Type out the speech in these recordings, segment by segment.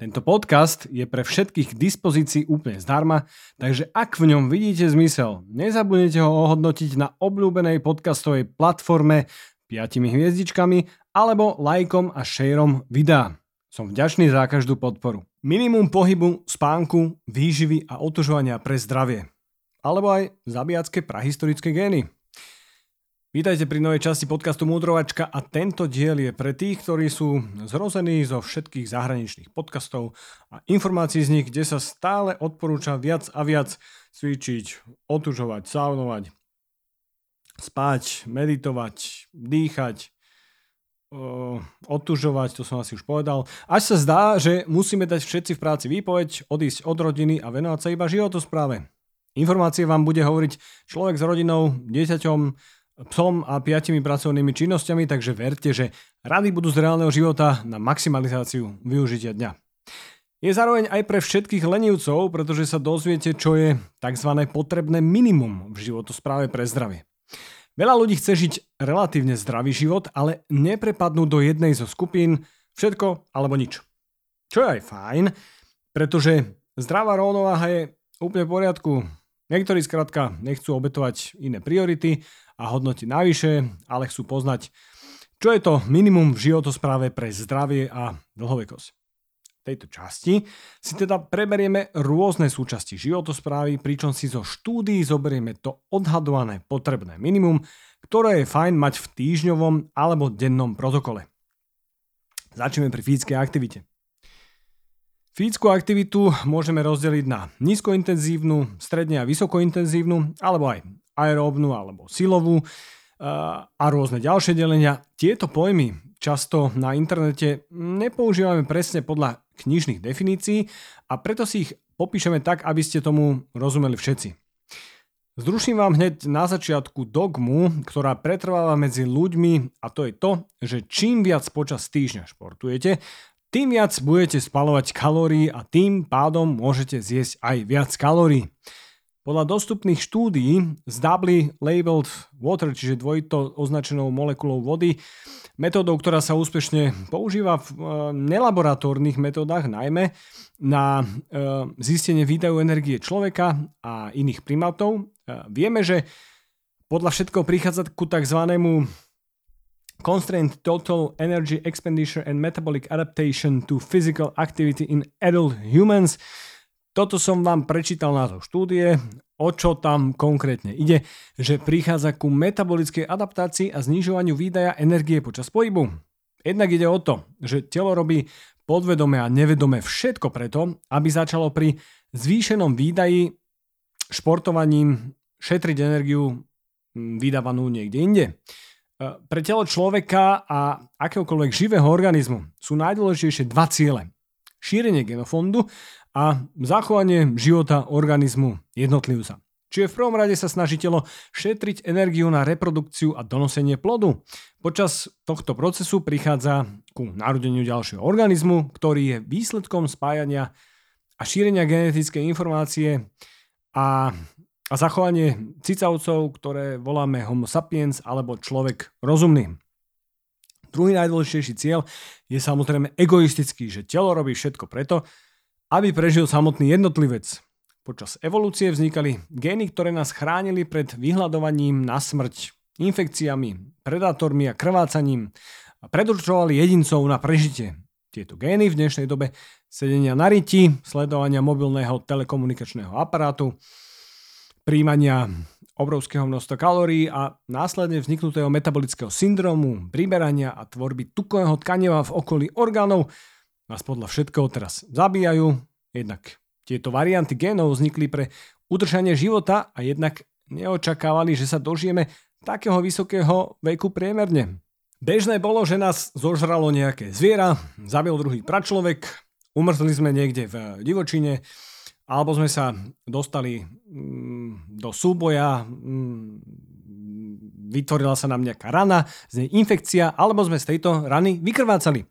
Tento podcast je pre všetkých k dispozícii úplne zdarma, takže ak v ňom vidíte zmysel, nezabudnite ho ohodnotiť na obľúbenej podcastovej platforme 5 hviezdičkami alebo lajkom a šejrom videa. Som vďačný za každú podporu. Minimum pohybu, spánku, výživy a otužovania pre zdravie. Alebo aj zabíjacké prahistorické gény. Vítajte pri novej časti podcastu Múdrovačka a tento diel je pre tých, ktorí sú zrození zo všetkých zahraničných podcastov a informácií z nich, kde sa stále odporúča viac a viac cvičiť, otužovať, saunovať, spať, meditovať, dýchať, otužovať, to som asi už povedal. Až sa zdá, že musíme dať všetci v práci výpoveď, odísť od rodiny a venovať sa iba životospráve. Informácie vám bude hovoriť človek s rodinou, dieťaťom, psom a piatimi pracovnými činnosťami, takže verte, že rady budú z reálneho života na maximalizáciu využitia dňa. Je zároveň aj pre všetkých lenivcov, pretože sa dozviete, čo je tzv. potrebné minimum v životospráve pre zdravie. Veľa ľudí chce žiť relatívne zdravý život, ale neprepadnú do jednej zo skupín všetko alebo nič. Čo je aj fajn, pretože zdravá rovnováha je úplne v poriadku. Niektorí skrátka nechcú obetovať iné priority a hodnotiť navyše, ale chcú poznať, čo je to minimum v životospráve pre zdravie a dlhovekosť. V tejto časti si teda preberieme rôzne súčasti životosprávy, pričom si zo štúdií zoberieme to odhadované potrebné minimum, ktoré je fajn mať v týždňovom alebo dennom protokole. Začneme pri fyzickej aktivite. Fyzickú aktivitu môžeme rozdeliť na nízkointenzívnu, stredne a vysokointenzívnu, alebo aj aeróbnu alebo silovú a rôzne ďalšie delenia. Tieto pojmy často na internete nepoužívame presne podľa knižných definícií a preto si ich popíšeme tak, aby ste tomu rozumeli všetci. Zruším vám hneď na začiatku dogmu, ktorá pretrváva medzi ľuďmi a to je to, že čím viac počas týždňa športujete, tým viac budete spalovať kalórií a tým pádom môžete zjesť aj viac kalórií. Podľa dostupných štúdií z doubly labeled water, čiže dvojito označenou molekulou vody, metódou, ktorá sa úspešne používa v e, nelaboratórnych metódach, najmä na e, zistenie výdajú energie človeka a iných primátov, e, vieme, že podľa všetkého prichádza ku tzv. Constrained Total Energy Expenditure and Metabolic Adaptation to Physical Activity in Adult Humans – toto som vám prečítal na to štúdie, o čo tam konkrétne ide, že prichádza ku metabolickej adaptácii a znižovaniu výdaja energie počas pohybu. Jednak ide o to, že telo robí podvedome a nevedome všetko preto, aby začalo pri zvýšenom výdaji športovaním šetriť energiu vydávanú niekde inde. E, pre telo človeka a akéhokoľvek živého organizmu sú najdôležitejšie dva ciele. Šírenie genofondu a zachovanie života organizmu jednotlivca. Čiže v prvom rade sa snaží telo šetriť energiu na reprodukciu a donosenie plodu. Počas tohto procesu prichádza ku narodeniu ďalšieho organizmu, ktorý je výsledkom spájania a šírenia genetickej informácie a, a zachovanie cicavcov, ktoré voláme homo sapiens alebo človek rozumný. Druhý najdôležitejší cieľ je samozrejme egoistický, že telo robí všetko preto, aby prežil samotný jednotlivec. Počas evolúcie vznikali gény, ktoré nás chránili pred vyhľadovaním na smrť, infekciami, predátormi a krvácaním a predurčovali jedincov na prežitie. Tieto gény v dnešnej dobe sedenia na riti, sledovania mobilného telekomunikačného aparátu, príjmania obrovského množstva kalórií a následne vzniknutého metabolického syndromu, priberania a tvorby tukového tkaniva v okolí orgánov nás podľa všetkého teraz zabíjajú. Jednak tieto varianty génov vznikli pre udržanie života a jednak neočakávali, že sa dožijeme takého vysokého veku priemerne. Bežné bolo, že nás zožralo nejaké zviera, zabil druhý pračlovek, umrzli sme niekde v divočine alebo sme sa dostali mm, do súboja, mm, vytvorila sa nám nejaká rana, z nej infekcia, alebo sme z tejto rany vykrvácali.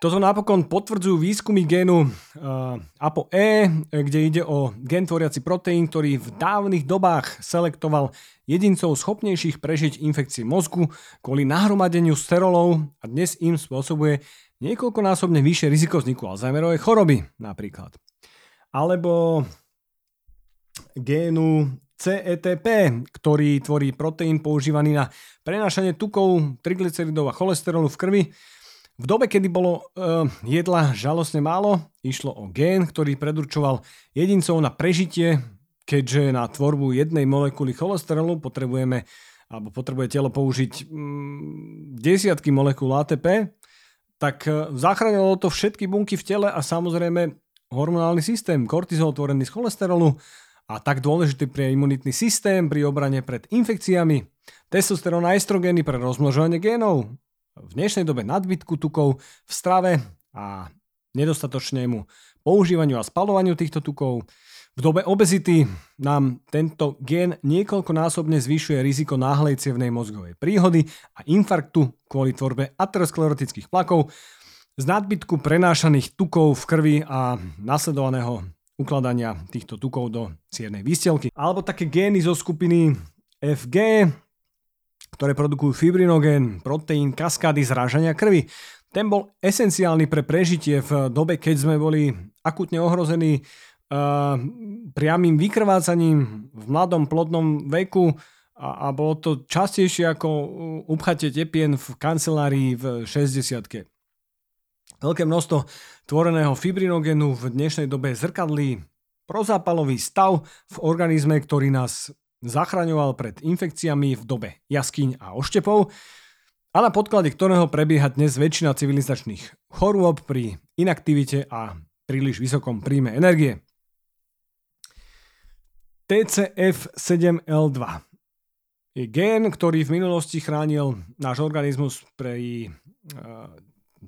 Toto napokon potvrdzujú výskumy génu uh, ApoE, kde ide o gen tvoriaci proteín, ktorý v dávnych dobách selektoval jedincov schopnejších prežiť infekcie mozgu kvôli nahromadeniu sterolov a dnes im spôsobuje niekoľkonásobne vyššie riziko vzniku Alzheimerovej choroby napríklad. Alebo génu CETP, ktorý tvorí proteín používaný na prenášanie tukov, triglyceridov a cholesterolu v krvi. V dobe, kedy bolo uh, jedla žalostne málo, išlo o gén, ktorý predurčoval jedincov na prežitie, keďže na tvorbu jednej molekuly cholesterolu potrebujeme alebo potrebuje telo použiť mm, desiatky molekúl ATP, tak uh, zachránilo to všetky bunky v tele a samozrejme hormonálny systém, kortizol tvorený z cholesterolu a tak dôležitý pre imunitný systém, pri obrane pred infekciami, testosterón a estrogény pre rozmnožovanie génov, v dnešnej dobe nadbytku tukov v strave a nedostatočnému používaniu a spalovaniu týchto tukov. V dobe obezity nám tento gén niekoľkonásobne zvyšuje riziko náhlej cievnej mozgovej príhody a infarktu kvôli tvorbe aterosklerotických plakov, z nadbytku prenášaných tukov v krvi a nasledovaného ukladania týchto tukov do ciernej výstelky. Alebo také gény zo skupiny FG, ktoré produkujú fibrinogén, proteín kaskády zrážania krvi. Ten bol esenciálny pre prežitie v dobe, keď sme boli akutne ohrození uh, priamým vykrvácaním v mladom plodnom veku a, a bolo to častejšie ako upchatie tepien v kancelárii v 60 Veľké množstvo tvoreného fibrinogenu v dnešnej dobe zrkadlí prozápalový stav v organizme, ktorý nás zachraňoval pred infekciami v dobe jaskyň a oštepov a na podklade ktorého prebieha dnes väčšina civilizačných chorôb pri inaktivite a príliš vysokom príjme energie. TCF7L2 je gén, ktorý v minulosti chránil náš organizmus pre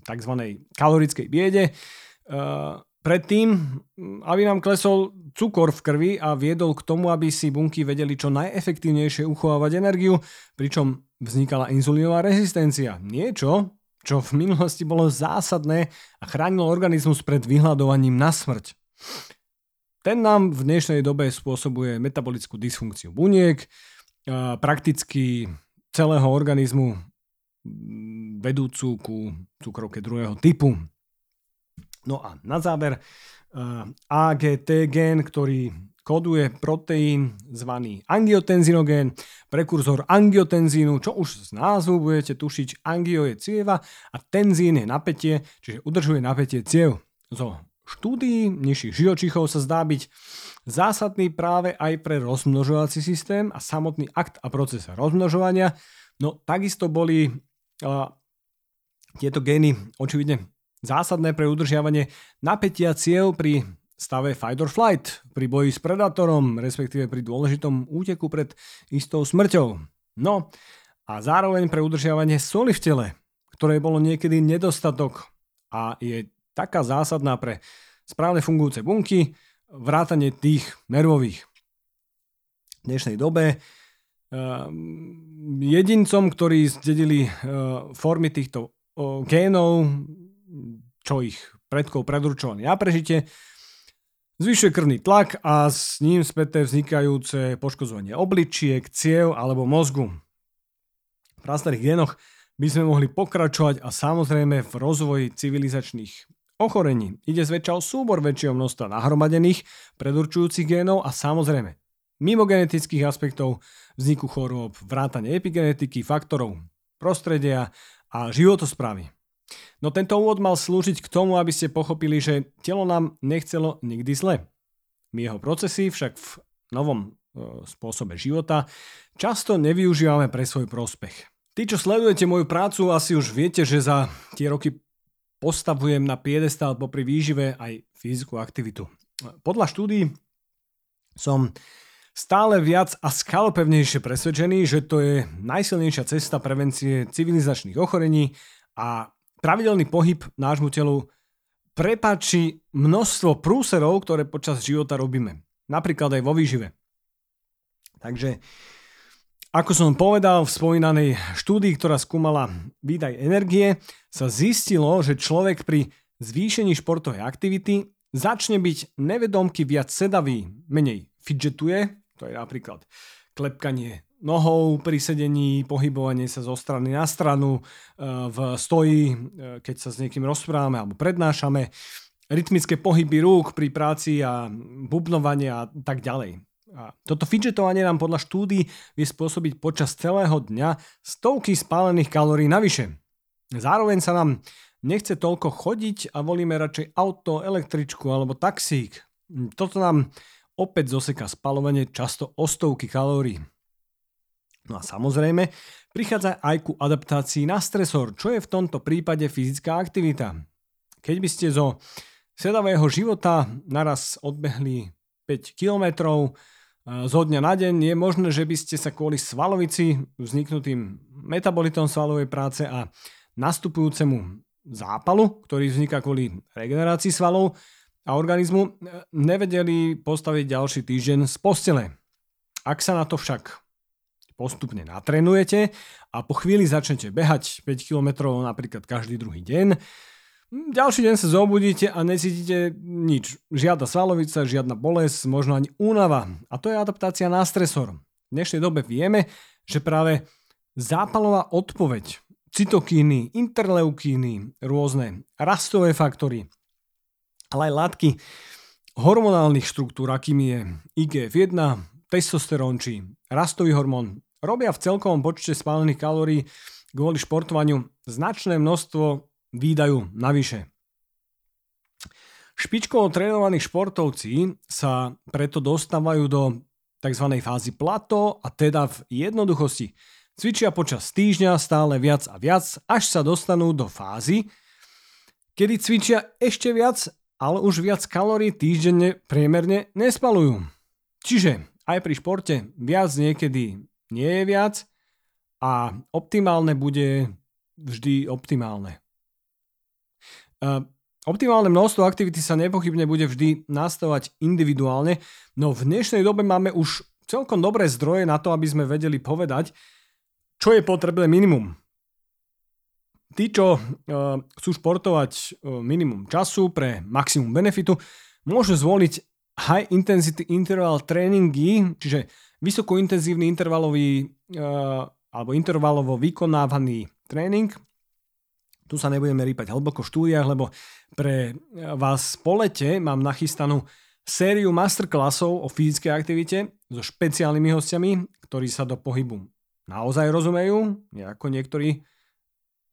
tzv. kalorickej biede. Predtým, aby nám klesol cukor v krvi a viedol k tomu, aby si bunky vedeli čo najefektívnejšie uchovávať energiu, pričom vznikala inzulínová rezistencia. Niečo, čo v minulosti bolo zásadné a chránilo organizmus pred vyhľadovaním na smrť. Ten nám v dnešnej dobe spôsobuje metabolickú dysfunkciu buniek, prakticky celého organizmu vedúcu ku cukrovke druhého typu. No a na záver eh, AGT gen, ktorý koduje proteín zvaný angiotenzinogen, prekurzor angiotenzínu, čo už z názvu budete tušiť, angio je cieva a tenzín je napätie, čiže udržuje napätie ciev. Zo štúdií nižších živočichov sa zdá byť zásadný práve aj pre rozmnožovací systém a samotný akt a proces rozmnožovania. No takisto boli tieto gény očividne zásadné pre udržiavanie napätia ciev pri stave fight or flight, pri boji s predátorom, respektíve pri dôležitom úteku pred istou smrťou. No a zároveň pre udržiavanie soli v tele, ktoré bolo niekedy nedostatok a je taká zásadná pre správne fungujúce bunky, vrátanie tých nervových. V dnešnej dobe jedincom, ktorí zdedili eh, formy týchto génov, čo ich predkov predurčovali na prežitie, zvyšuje krvný tlak a s ním späté vznikajúce poškozovanie obličiek, ciev alebo mozgu. V prastarých génoch by sme mohli pokračovať a samozrejme v rozvoji civilizačných ochorení. Ide zväčša o súbor väčšieho množstva nahromadených predurčujúcich génov a samozrejme mimo genetických aspektov vzniku chorôb, vrátane epigenetiky, faktorov prostredia a životosprávy. No tento úvod mal slúžiť k tomu, aby ste pochopili, že telo nám nechcelo nikdy zle. My jeho procesy však v novom e, spôsobe života často nevyužívame pre svoj prospech. Tí, čo sledujete moju prácu, asi už viete, že za tie roky postavujem na piedestal popri výžive aj fyzickú aktivitu. Podľa štúdí som stále viac a skalpevnejšie presvedčený, že to je najsilnejšia cesta prevencie civilizačných ochorení a pravidelný pohyb nášmu telu prepáči množstvo prúserov, ktoré počas života robíme. Napríklad aj vo výžive. Takže, ako som povedal v spomínanej štúdii, ktorá skúmala výdaj energie, sa zistilo, že človek pri zvýšení športovej aktivity začne byť nevedomky viac sedavý, menej fidgetuje, to je napríklad klepkanie nohou pri sedení, pohybovanie sa zo strany na stranu, e, v stoji, e, keď sa s niekým rozprávame alebo prednášame, rytmické pohyby rúk pri práci a bubnovanie a tak ďalej. A toto fidgetovanie nám podľa štúdí vie spôsobiť počas celého dňa stovky spálených kalórií navyše. Zároveň sa nám nechce toľko chodiť a volíme radšej auto, električku alebo taxík. Toto nám opäť zoseka spalovanie často o stovky kalórií. No a samozrejme, prichádza aj ku adaptácii na stresor, čo je v tomto prípade fyzická aktivita. Keď by ste zo sedavého života naraz odbehli 5 km zo dňa na deň, je možné, že by ste sa kvôli svalovici, vzniknutým metabolitom svalovej práce a nastupujúcemu zápalu, ktorý vzniká kvôli regenerácii svalov a organizmu, nevedeli postaviť ďalší týždeň z postele. Ak sa na to však postupne natrenujete a po chvíli začnete behať 5 km napríklad každý druhý deň, ďalší deň sa zobudíte a necítite nič. Žiadna svalovica, žiadna bolesť, možno ani únava. A to je adaptácia na stresor. V dnešnej dobe vieme, že práve zápalová odpoveď, cytokíny, interleukíny, rôzne rastové faktory, ale aj látky hormonálnych štruktúr, akým je IGF-1, testosterón či rastový hormón, robia v celkovom počte spálených kalórií kvôli športovaniu značné množstvo výdajú navyše. Špičkovo trénovaní športovci sa preto dostávajú do tzv. fázy plato a teda v jednoduchosti cvičia počas týždňa stále viac a viac, až sa dostanú do fázy, kedy cvičia ešte viac, ale už viac kalórií týždenne priemerne nespalujú. Čiže aj pri športe viac niekedy nie je viac a optimálne bude vždy optimálne. Uh, optimálne množstvo aktivity sa nepochybne bude vždy nastavovať individuálne, no v dnešnej dobe máme už celkom dobré zdroje na to, aby sme vedeli povedať, čo je potrebné minimum. Tí, čo uh, chcú športovať uh, minimum času pre maximum benefitu, môžu zvoliť high intensity interval tréningy, čiže vysokointenzívny intervalový uh, alebo intervalovo vykonávaný tréning. Tu sa nebudeme rýpať hlboko v štúdiách, lebo pre vás po lete mám nachystanú sériu masterclassov o fyzickej aktivite so špeciálnymi hostiami, ktorí sa do pohybu naozaj rozumejú, ako niektorí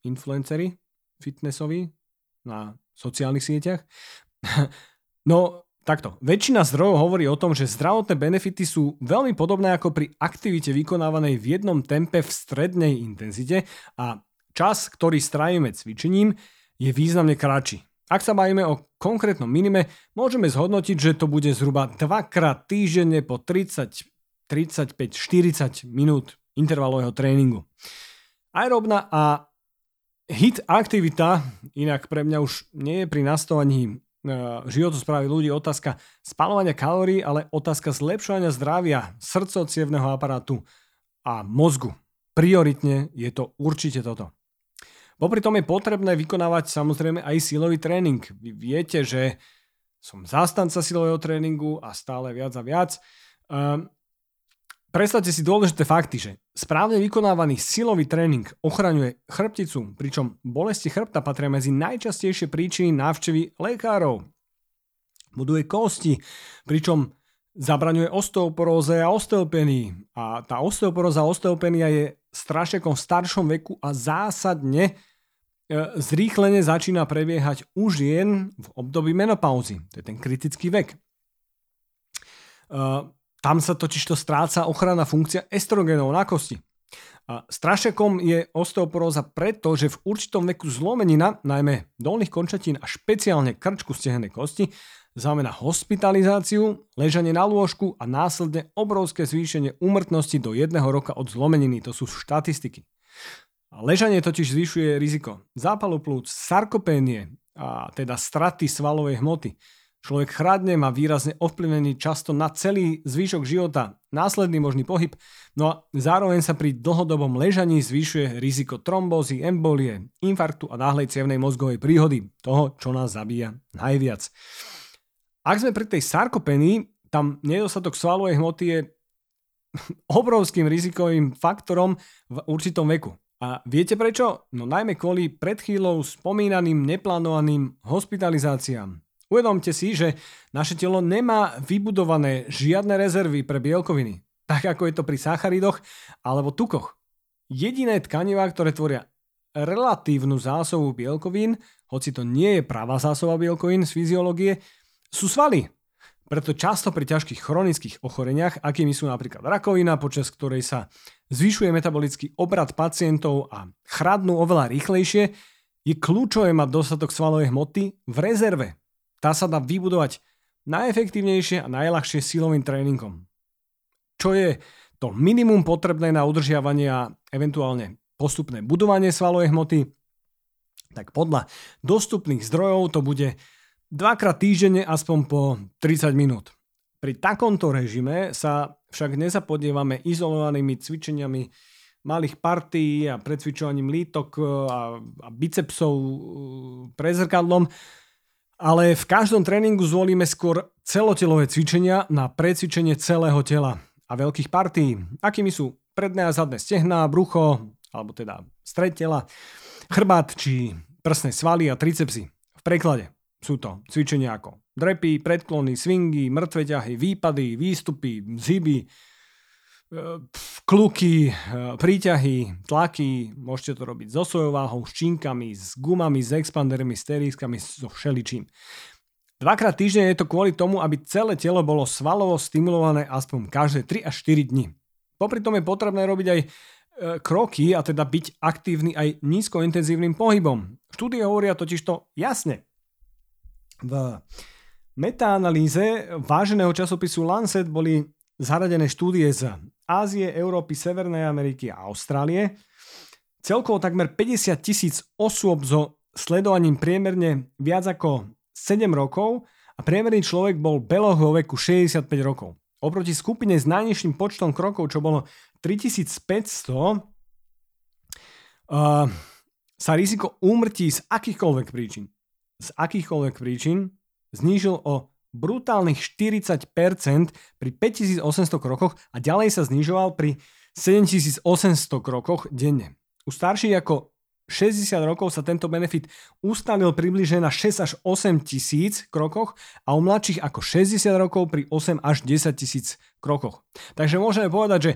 influenceri fitnessoví na sociálnych sieťach. No, Takto, väčšina zdrojov hovorí o tom, že zdravotné benefity sú veľmi podobné ako pri aktivite vykonávanej v jednom tempe v strednej intenzite a čas, ktorý strávime cvičením, je významne kratší. Ak sa bavíme o konkrétnom minime, môžeme zhodnotiť, že to bude zhruba dvakrát týždenne po 30, 35, 40 minút intervalového tréningu. Aerobná a hit aktivita, inak pre mňa už nie je pri nastavovaní životosprávy ľudí otázka spalovania kalórií, ale otázka zlepšovania zdravia srdcocievného aparátu a mozgu. Prioritne je to určite toto. Popri tom je potrebné vykonávať samozrejme aj silový tréning. Vy viete, že som zástanca silového tréningu a stále viac a viac. Um, Predstavte si dôležité fakty, že správne vykonávaný silový tréning ochraňuje chrbticu, pričom bolesti chrbta patria medzi najčastejšie príčiny návštevy lekárov. Buduje kosti, pričom zabraňuje osteoporóze a osteopenii. A tá osteoporóza a osteopenia je strašekom v staršom veku a zásadne e, zrýchlene začína prebiehať už jen v období menopauzy. To je ten kritický vek. Tam sa totiž to stráca ochranná funkcia estrogenov na kosti. A strašekom je osteoporóza preto, že v určitom veku zlomenina, najmä dolných končatín a špeciálne krčku stehenej kosti, znamená hospitalizáciu, ležanie na lôžku a následne obrovské zvýšenie úmrtnosti do jedného roka od zlomeniny. To sú štatistiky. Ležanie totiž zvyšuje riziko zápalu plúc, sarkopénie, a teda straty svalovej hmoty. Človek chradne, má výrazne ovplyvnený často na celý zvyšok života, následný možný pohyb, no a zároveň sa pri dlhodobom ležaní zvyšuje riziko trombózy, embolie, infarktu a náhlej cievnej mozgovej príhody, toho, čo nás zabíja najviac. Ak sme pri tej sarkopenii, tam nedostatok svalovej hmoty je obrovským rizikovým faktorom v určitom veku. A viete prečo? No najmä kvôli pred chvíľou spomínaným neplánovaným hospitalizáciám. Uvedomte si, že naše telo nemá vybudované žiadne rezervy pre bielkoviny, tak ako je to pri sacharidoch alebo tukoch. Jediné tkanivá, ktoré tvoria relatívnu zásobu bielkovín, hoci to nie je pravá zásoba bielkovín z fyziológie, sú svaly. Preto často pri ťažkých chronických ochoreniach, akými sú napríklad rakovina, počas ktorej sa zvyšuje metabolický obrad pacientov a chradnú oveľa rýchlejšie, je kľúčové mať dostatok svalovej hmoty v rezerve, tá sa dá vybudovať najefektívnejšie a najľahšie silovým tréningom. Čo je to minimum potrebné na udržiavanie a eventuálne postupné budovanie svalovej hmoty? Tak podľa dostupných zdrojov to bude dvakrát týždenne aspoň po 30 minút. Pri takomto režime sa však nezapodievame izolovanými cvičeniami malých partí a precvičovaním lítok a, a bicepsov uh, pre zrkadlom, ale v každom tréningu zvolíme skôr celotelové cvičenia na precvičenie celého tela a veľkých partí, akými sú predné a zadné stehná, brucho, alebo teda stred tela, chrbát či prsné svaly a tricepsy. V preklade sú to cvičenia ako drepy, predklony, swingy, mŕtve ťahy, výpady, výstupy, zhyby, kluky, príťahy, tlaky, môžete to robiť so svojou váhou, s činkami, s gumami, s expandermi, s terískami, so všeličím. Dvakrát týždeň je to kvôli tomu, aby celé telo bolo svalovo stimulované aspoň každé 3 až 4 dní. Popri tom je potrebné robiť aj e, kroky a teda byť aktívny aj nízkointenzívnym pohybom. Štúdie hovoria totiž to jasne. V metaanalýze váženého časopisu Lancet boli zaradené štúdie z Ázie, Európy, Severnej Ameriky a Austrálie. Celkovo takmer 50 tisíc osôb so sledovaním priemerne viac ako 7 rokov a priemerný človek bol beloh vo veku 65 rokov. Oproti skupine s najnižším počtom krokov, čo bolo 3500, uh, sa riziko úmrtí z akýchkoľvek príčin, z akýchkoľvek príčin znížil o brutálnych 40% pri 5800 krokoch a ďalej sa znižoval pri 7800 krokoch denne. U starších ako 60 rokov sa tento benefit ustalil približne na 6 až 8 tisíc krokoch a u mladších ako 60 rokov pri 8 až 10 tisíc krokoch. Takže môžeme povedať, že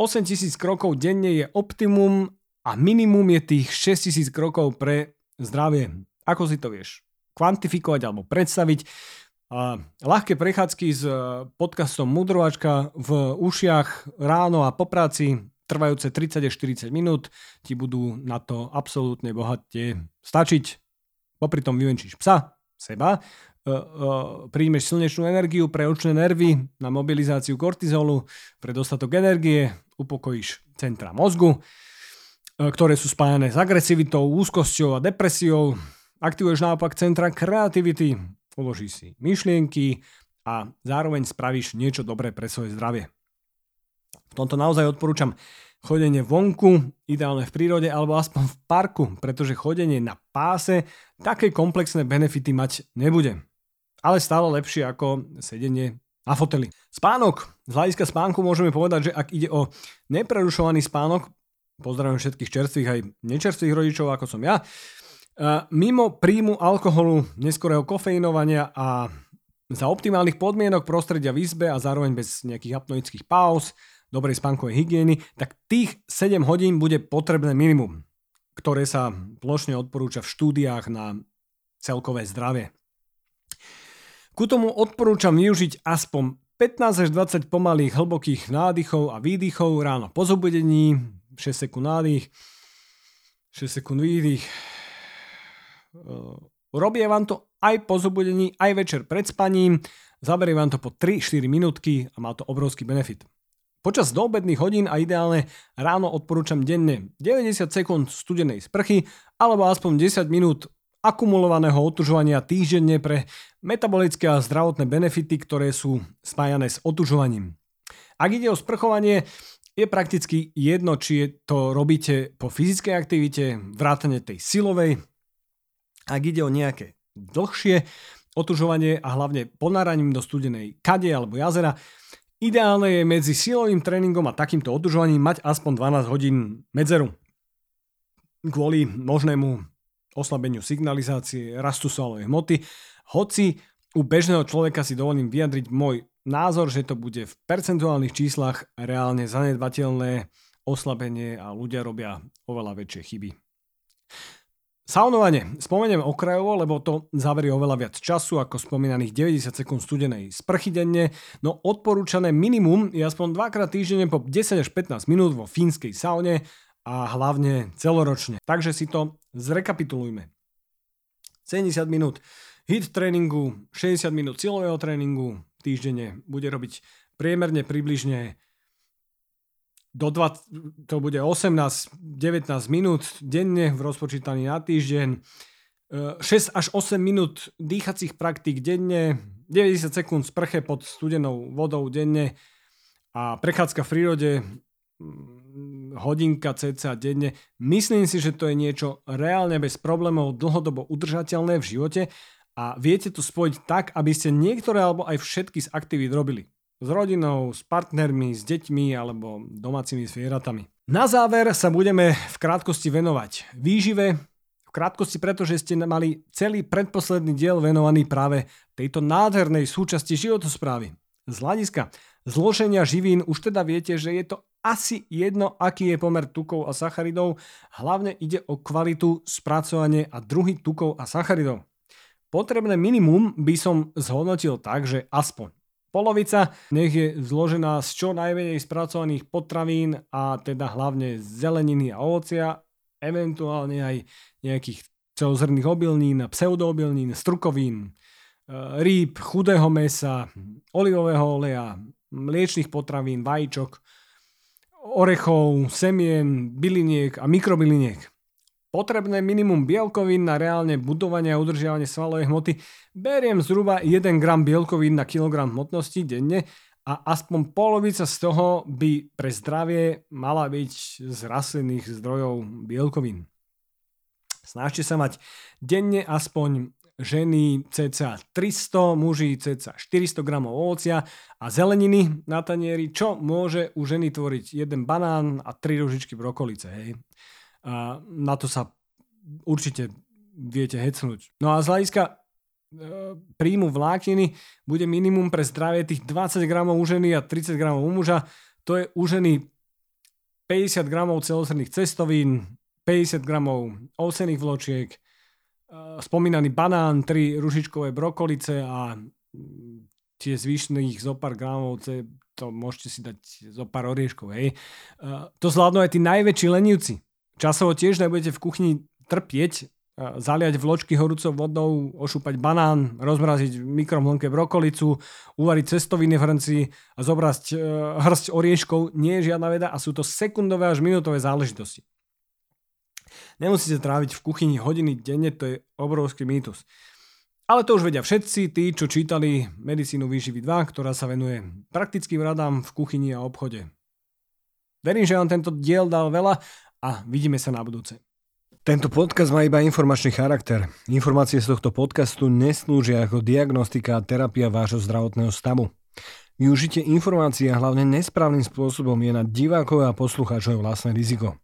8 tisíc krokov denne je optimum a minimum je tých 6 tisíc krokov pre zdravie. Ako si to vieš kvantifikovať alebo predstaviť? A ľahké prechádzky s e, podcastom Mudrovačka v ušiach ráno a po práci trvajúce 30 až 40 minút ti budú na to absolútne bohatie stačiť. Popri tom vyvenčíš psa, seba, e, e, príjmeš slnečnú energiu pre očné nervy na mobilizáciu kortizolu, pre dostatok energie, upokojíš centra mozgu, ktoré sú spájane s agresivitou, úzkosťou a depresiou, aktivuješ naopak centra kreativity, uložíš si myšlienky a zároveň spravíš niečo dobré pre svoje zdravie. V tomto naozaj odporúčam chodenie vonku, ideálne v prírode alebo aspoň v parku, pretože chodenie na páse také komplexné benefity mať nebude. Ale stále lepšie ako sedenie na foteli. Spánok. Z hľadiska spánku môžeme povedať, že ak ide o neprerušovaný spánok, pozdravím všetkých čerstvých aj nečerstvých rodičov, ako som ja, Mimo príjmu alkoholu, neskorého kofeinovania a za optimálnych podmienok prostredia v izbe a zároveň bez nejakých apnoických pauz, dobrej spánkovej hygieny, tak tých 7 hodín bude potrebné minimum, ktoré sa plošne odporúča v štúdiách na celkové zdravie. Ku tomu odporúčam využiť aspoň 15 až 20 pomalých hlbokých nádychov a výdychov ráno po zobudení, 6 sekúnd nádych, 6 sekúnd výdych, Robie vám to aj po zobudení, aj večer pred spaním, zaberie vám to po 3-4 minútky a má to obrovský benefit. Počas doobedných hodín a ideálne ráno odporúčam denne 90 sekúnd studenej sprchy alebo aspoň 10 minút akumulovaného otužovania týždenne pre metabolické a zdravotné benefity, ktoré sú spájané s otužovaním. Ak ide o sprchovanie, je prakticky jedno, či to robíte po fyzickej aktivite, vrátane tej silovej. Ak ide o nejaké dlhšie otužovanie a hlavne ponáraním do studenej kade alebo jazera, ideálne je medzi silovým tréningom a takýmto otužovaním mať aspoň 12 hodín medzeru. Kvôli možnému oslabeniu signalizácie, rastu svalovej hmoty, hoci u bežného človeka si dovolím vyjadriť môj názor, že to bude v percentuálnych číslach reálne zanedbateľné oslabenie a ľudia robia oveľa väčšie chyby. Saunovanie. Spomeniem okrajovo, lebo to zaverí oveľa viac času ako spomínaných 90 sekúnd studenej sprchy denne, no odporúčané minimum je aspoň dvakrát týždenne po 10 až 15 minút vo fínskej saune a hlavne celoročne. Takže si to zrekapitulujme. 70 minút hit tréningu, 60 minút silového tréningu týždenne bude robiť priemerne približne do 20, to bude 18-19 minút denne v rozpočítaní na týždeň, 6 e, až 8 minút dýchacích praktík denne, 90 sekúnd sprche pod studenou vodou denne a prechádzka v prírode mm, hodinka cca denne. Myslím si, že to je niečo reálne bez problémov dlhodobo udržateľné v živote a viete to spojiť tak, aby ste niektoré alebo aj všetky z aktivít robili. S rodinou, s partnermi, s deťmi alebo domácimi zvieratami. Na záver sa budeme v krátkosti venovať výžive, v krátkosti preto, že ste mali celý predposledný diel venovaný práve tejto nádhernej súčasti životosprávy. Z hľadiska zloženia živín už teda viete, že je to asi jedno, aký je pomer tukov a sacharidov, hlavne ide o kvalitu, spracovanie a druhy tukov a sacharidov. Potrebné minimum by som zhodnotil tak, že aspoň polovica. Nech je zložená z čo najmenej spracovaných potravín a teda hlavne zeleniny a ovocia, eventuálne aj nejakých celozrných obilnín, pseudoobilnín, strukovín, e, rýb, chudého mesa, olivového oleja, mliečných potravín, vajíčok, orechov, semien, byliniek a mikrobyliniek potrebné minimum bielkovín na reálne budovanie a udržiavanie svalovej hmoty, beriem zhruba 1 gram bielkovín na kilogram hmotnosti denne a aspoň polovica z toho by pre zdravie mala byť z rastlinných zdrojov bielkovín. Snažte sa mať denne aspoň ženy cca 300, muži cca 400 gramov ovocia a zeleniny na tanieri, čo môže u ženy tvoriť jeden banán a 3 ružičky brokolice. Hej. A na to sa určite viete hecnúť. No a z hľadiska e, príjmu vlákniny bude minimum pre zdravie tých 20 gramov u ženy a 30 gramov u muža. To je u ženy 50 gramov celozrných cestovín, 50 gramov ovsených vločiek, e, spomínaný banán, 3 ružičkové brokolice a tie zvyšných zo pár gramov, to môžete si dať zo pár orieškov. Hej. E, to zvládnu aj tí najväčší lenivci. Časovo tiež nebudete v kuchyni trpieť, zaliať vločky horúcou vodou, ošúpať banán, rozmraziť v mikromlnke brokolicu, uvariť cestoviny v hrnci a zobrať e, hrst orieškov nie je žiadna veda a sú to sekundové až minútové záležitosti. Nemusíte tráviť v kuchyni hodiny denne, to je obrovský mýtus. Ale to už vedia všetci, tí, čo čítali Medicínu výživy 2, ktorá sa venuje praktickým radám v kuchyni a obchode. Verím, že vám tento diel dal veľa a vidíme sa na budúce. Tento podcast má iba informačný charakter. Informácie z tohto podcastu neslúžia ako diagnostika a terapia vášho zdravotného stavu. Využitie informácií a hlavne nesprávnym spôsobom je na divákov a poslucháčov vlastné riziko.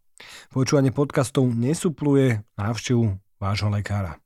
Počúvanie podcastov nesupluje návštevu vášho lekára.